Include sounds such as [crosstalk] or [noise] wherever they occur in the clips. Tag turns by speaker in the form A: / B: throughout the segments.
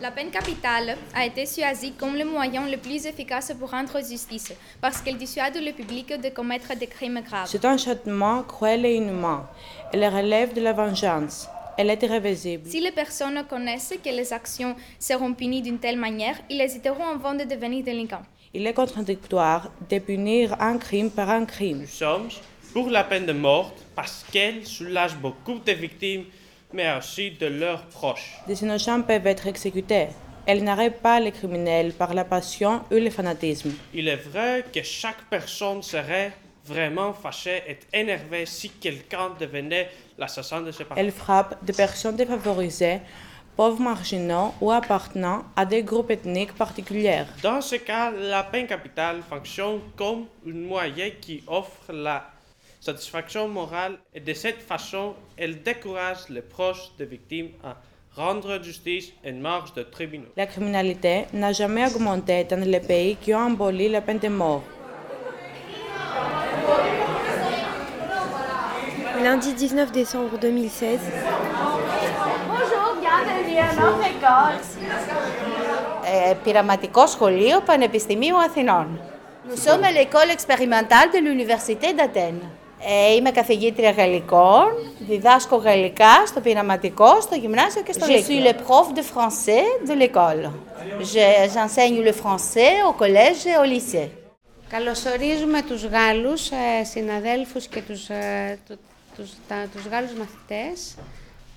A: La peine capitale a été choisie comme le moyen le plus efficace pour rendre justice, parce qu'elle dissuade le public de commettre des crimes graves.
B: C'est un châtiment cruel et inhumain. Elle relève de la vengeance. Elle est irréversible.
A: Si les personnes connaissent que les actions seront punies d'une telle manière, ils hésiteront avant de devenir délinquants.
B: Il est contradictoire de punir un crime par un crime.
C: Nous sommes pour la peine de mort parce qu'elle soulage beaucoup de victimes, mais aussi de leurs proches.
B: Des innocents peuvent être exécutés. Elle n'arrête pas les criminels par la passion ou le fanatisme.
C: Il est vrai que chaque personne serait vraiment fâchée et énervée si quelqu'un devenait l'assassin de ses parents.
B: Elle frappe des personnes défavorisées, pauvres marginaux ou appartenant à des groupes ethniques particuliers.
C: Dans ce cas, la peine capitale fonctionne comme un moyen qui offre la satisfaction morale et de cette façon, elle décourage les proches des victimes à rendre justice en marge de tribunaux.
B: La criminalité n'a jamais augmenté dans les pays qui ont aboli la peine de mort.
D: Lundi 19 décembre 2016.
E: Bonjour, bienvenue à notre école.
F: Ε, πειραματικό σχολείο Πανεπιστημίου Αθηνών. Nous sommes à l'école expérimentale de l'Université d'Athènes. Ε, είμαι καθηγήτρια γαλλικών, διδάσκω γαλλικά στο πειραματικό, στο γυμνάσιο και στο Je suis le prof de français de l'école. Je- J'enseigne le français au collège et au lycée.
G: Καλωσορίζουμε τους Γάλλους ε, συναδέλφους και τους, ε, του- τους, τα, τους Γάλλους μαθητές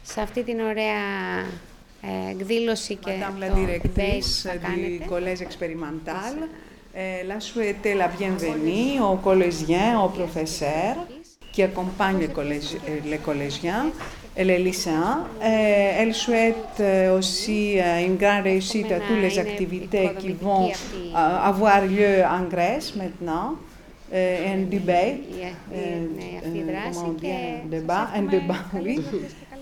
G: σε αυτή την ωραία ε, εκδήλωση και
H: Madame la
G: το debate
H: directrice
G: που θα
H: du
G: κάνετε.
H: collège expérimental, elle a souhaité la bienvenue aux collégiens, aux professeurs qui accompagne les, euh, les collégiens et les lycéens. Euh, elle souhaite euh, aussi une grande réussite à toutes les activités qui vont avoir lieu en Grèce maintenant. un débat, débat, un débat, oui.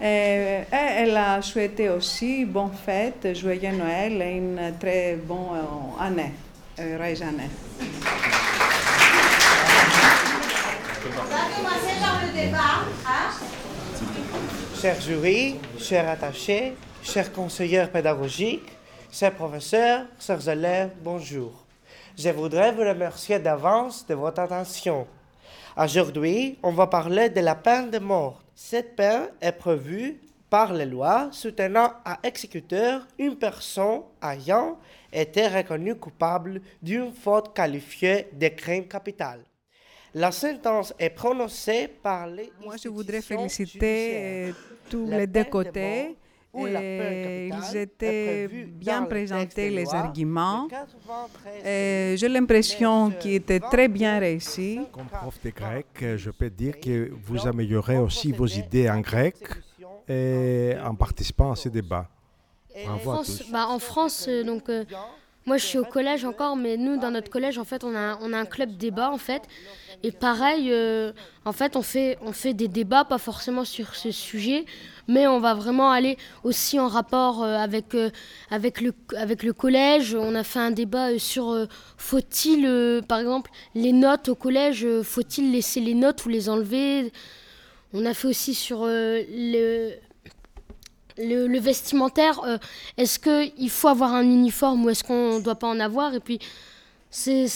H: Et elle a souhaité aussi bonne fête, joyeux Noël et une très bonne année, heureuse année.
I: Chers jurys, chers attachés, chers conseillers pédagogiques, chers professeurs, chers élèves, bonjour. Je voudrais vous remercier d'avance de votre attention. Aujourd'hui, on va parler de la peine de mort. Cette peine est prévue par les lois soutenant à exécuteur une personne ayant été reconnue coupable d'une faute qualifiée de crime capital. La sentence est prononcée par les
J: Moi, je voudrais féliciter tous les deux côtés. Et ils étaient bien présentés les arguments.
I: de 93
J: Et J'ai l'impression qu'ils étaient très bien réussis.
K: Comme prof de grec, euh, je peux dire que vous améliorez aussi vos idées en grec et en participant à ce débat. Bravo à
L: France,
K: tous.
L: bah, en France, euh, donc euh, moi je suis au collège encore, mais nous dans notre collège en fait on a, on a un club débat en fait. Et pareil, euh, en fait on fait, on fait des débats, pas forcément sur ce sujet, mais on va vraiment aller aussi en rapport euh, avec, euh, avec, le, avec le collège. On a fait un débat sur faut-il, par exemple, les notes au collège, faut-il laisser les notes ou les enlever? On a fait aussi sur le le, vestimentaire, euh, est-ce qu'il faut avoir un uniforme ou est-ce qu'on ne doit pas en avoir? Et puis, c'est,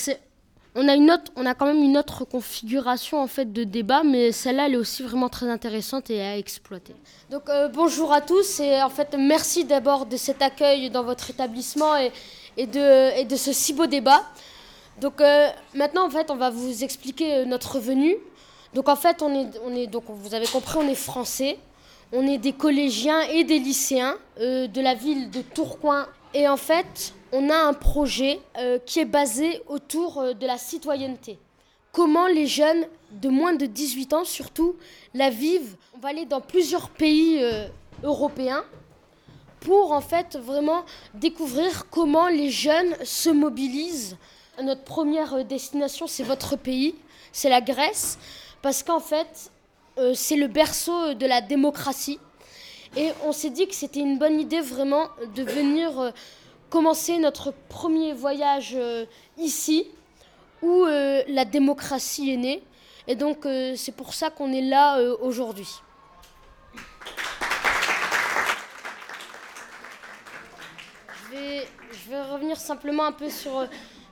L: on, a une autre, on a quand même une autre configuration en fait, de débat, mais celle-là, elle est aussi vraiment très intéressante et à exploiter. Donc, euh, bonjour à tous et en fait, merci d'abord de cet accueil dans votre établissement et, de, ce si beau débat. Donc, euh, maintenant, en fait, on va vous expliquer notre venue. Donc, en fait, on est, donc, vous avez compris, on est français. On est des collégiens et des lycéens euh, de la ville de Tourcoing. Et en fait, on a un projet euh, qui est basé autour euh, de la citoyenneté. Comment les jeunes de moins de 18 ans, surtout, la vivent. On va aller dans plusieurs pays européens pour en fait vraiment découvrir comment les jeunes se mobilisent. Notre première destination, c'est votre pays, c'est la Grèce, parce qu'en fait, euh, c'est le berceau de la démocratie. Et on s'est dit que c'était une bonne idée vraiment de venir euh, commencer notre premier voyage euh, ici, où euh, la démocratie est née. Et donc euh, c'est pour ça qu'on est là euh, aujourd'hui. vais, je vais revenir simplement un peu sur euh,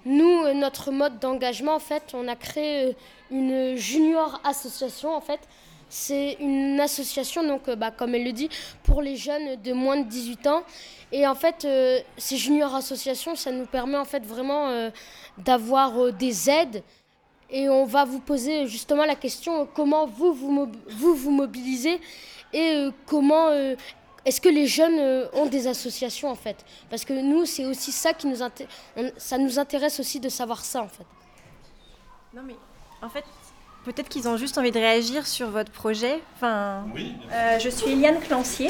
L: nous, euh, notre mode d'engagement. En fait, on a créé euh, une junior association. En fait, c'est une association, donc, bah, comme elle le dit, pour les jeunes de moins de 18 ans. Et en fait, ces junior associations, ça nous permet en fait vraiment d'avoir des aides. Et on va vous poser justement la question comment vous vous, vous, vous mobilisez et comment est-ce que les jeunes euh, ont des associations en fait? Parce que nous, c'est aussi ça qui nous ça nous intéresse aussi de savoir ça en fait.
M: Non mais en fait, peut-être qu'ils ont juste envie de réagir sur votre projet. Enfin,
N: oui. Euh,
M: je suis Eliane Clancier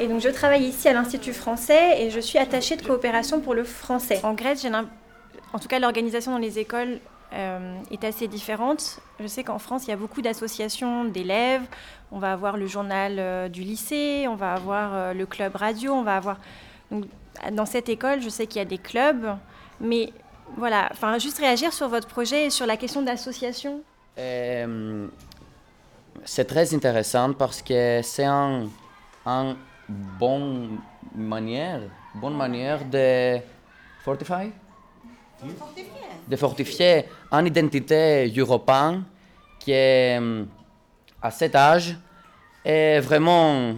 M: et donc je travaille ici à l'Institut français et je suis attachée de coopération pour le français. En Grèce, en tout cas l'organisation dans les écoles euh, est assez différente. Je sais qu'en France, il y a beaucoup d'associations d'élèves. On va avoir le journal euh, du lycée, on va avoir euh, le club radio, on va avoir... dans cette école, je sais qu'il y a des clubs, mais voilà, enfin, juste réagir sur votre projet et sur la question d'association.
O: c'est très intéressant parce que c'est une un bonne manière, bonne manière de fortifier de fortifier une identité européenne qui est à cet âge est vraiment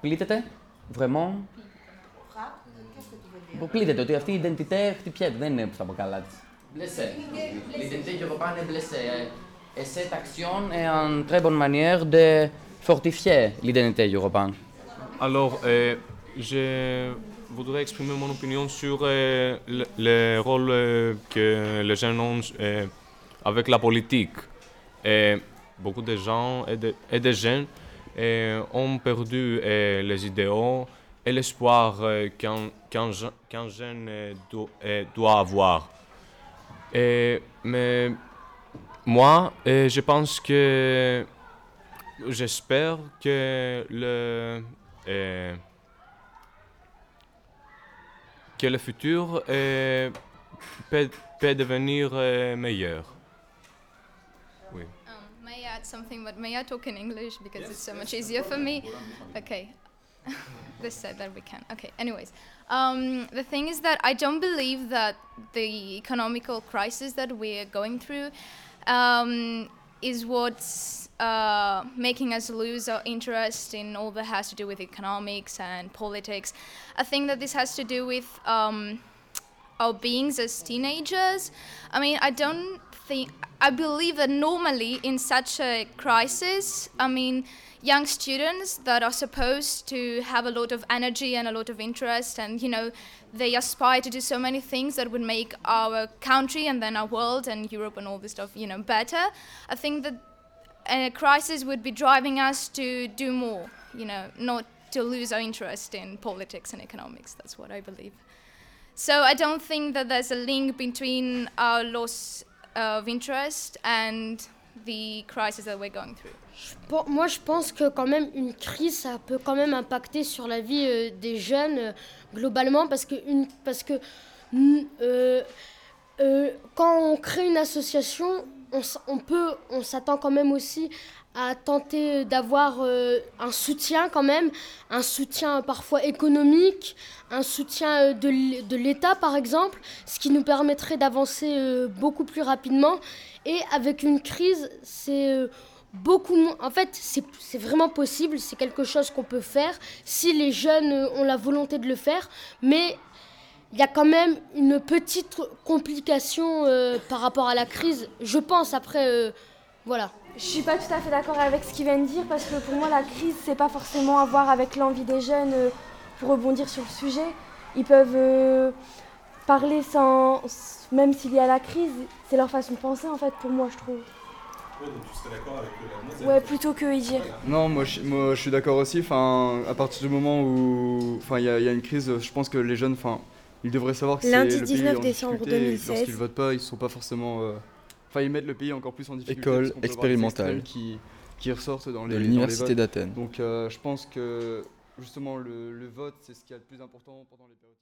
O: πλήττεται, vraiment. Που πλήττεται, ότι αυτή η identité χτυπιέται, δεν είναι στα καλά της. Blessé. L'identité européenne est blessée. Et cette action est une très bonne manière de fortifier l'identité européenne.
N: Alors, euh, je voudrais exprimer mon opinion sur euh, le, rôle euh, que les jeunes ont avec la politique. Beaucoup de gens et de, et de jeunes ont perdu les idéaux et l'espoir qu'un jeune doit, avoir. Mais moi, je pense que j'espère que le que le futur euh, peut, peut, devenir euh, meilleur. Oui.
A: Um, may I add something, but may I talk in English? Because it's so much easier for me? Okay. [laughs] this said that we can. Okay, anyways. Um, the thing is that I don't believe that the economical crisis that we're going through um, is what's uh, making us lose our interest in all that has to do with economics and politics. I think that this has to do with um, our beings as teenagers. I mean, I don't think, I believe that normally in such a crisis, I mean, young students that are supposed to have a lot of energy and a lot of interest and you know they aspire to do so many things that would make our country and then our world and Europe and all this stuff you know better I think that a crisis would be driving us to do more you know not to lose our interest in politics and economics. That's what I believe. So I don't think that there's a link between our loss of interest and the crisis that we're going through.
L: Moi, je pense que quand même une crise, ça peut quand même impacter sur la vie euh, des jeunes euh, globalement, parce que, une, parce que euh, quand on crée une association, on, peut, on s'attend quand même aussi à tenter d'avoir un soutien quand même, un soutien parfois économique, un soutien de, de l'État par exemple, ce qui nous permettrait d'avancer beaucoup plus rapidement. Et avec une crise, c'est beaucoup moins. En fait, c'est vraiment possible, c'est quelque chose qu'on peut faire si les jeunes ont la volonté de le faire, mais il y a quand même une petite complication euh, par rapport à la crise, je pense, après. Euh, voilà.
D: Je suis pas tout à fait d'accord avec ce qu'il vient de dire parce que pour moi la crise c'est pas forcément à voir avec l'envie des jeunes euh, pour rebondir sur le sujet. Ils peuvent parler sans même s'il y a la crise, c'est leur façon de penser en fait pour moi je trouve.
N: Ouais, donc tu serais d'accord avec la
D: Ouais, plutôt que dire.
P: Non, moi je, moi, je suis d'accord aussi. Enfin, à partir du moment où il y, y, a une crise, je pense que les jeunes, enfin, ils devraient savoir que
D: c'est
P: le
D: 19
P: pays
D: décembre
P: en
D: 2016.
P: Lorsqu'ils votent pas, ils sont pas forcément. Euh, enfin, ils mettent le pays encore plus en difficulté.
Q: École expérimentale.
P: Qui, qui ressortent dans les.
Q: De l'université d'Athènes.
P: Donc, euh, je pense que justement le, le vote, c'est ce qui est le plus important pendant les périodes